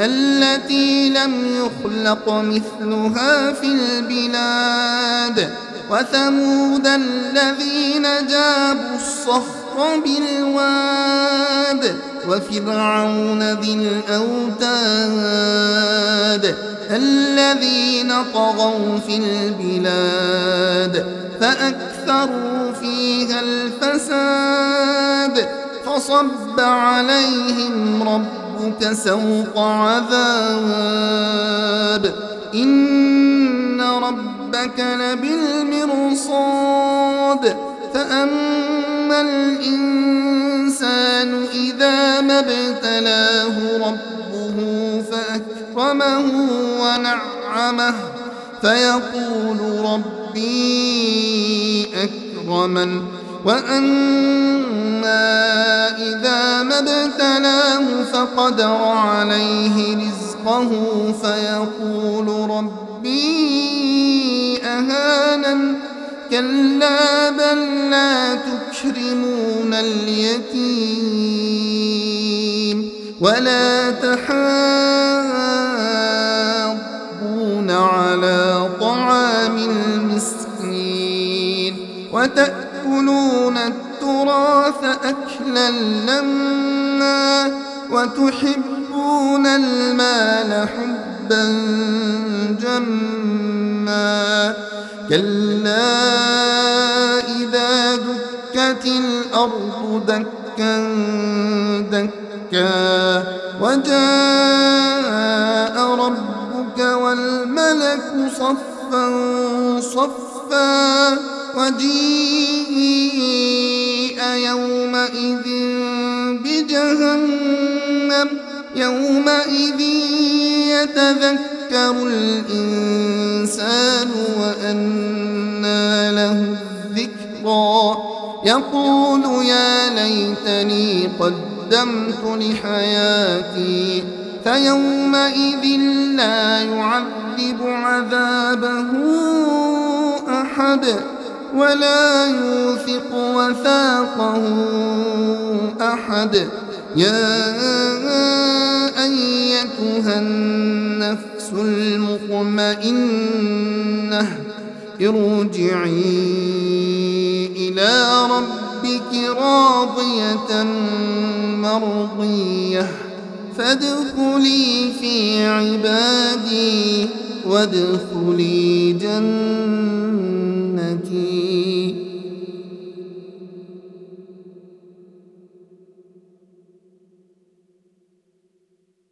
التي لم يخلق مثلها في البلاد وثمود الذين جابوا الصخر بالواد وفرعون ذي الأوتاد الذين طغوا في البلاد فأكثروا فيها الفساد فصب عليهم ربك سوط عذاب. إن ربك لبالمرصاد. فأما الإنسان إذا ما ابتلاه ربه فأكرمه ونعمه. فيقول ربي أكرمن. وأما إذا ما ابتلاه فقدر عليه رزقه فيقول ربي أهانن كلا بل لا تكرمون اليتيم ولا تحاضون على طعام المسكين وتأكلون التراث أكلا لما وتحبون المال حبا جما كلا إذا دكت الأرض دكا دكا وجاء ربك والملك صفا صفا وجيء يومئذ بجهنم يومئذ يتذكر الإنسان وأنى له الذكرى. يقول يا ليتني قدمت لحياتي فيومئذ لا يعذب عذابه أحد ولا يوثق وثاقه أحد. يا أيتها النفس المطمئنة ارجعي إلى ربك راضية مرضية فادخلي في عبادي وادخلي جنتي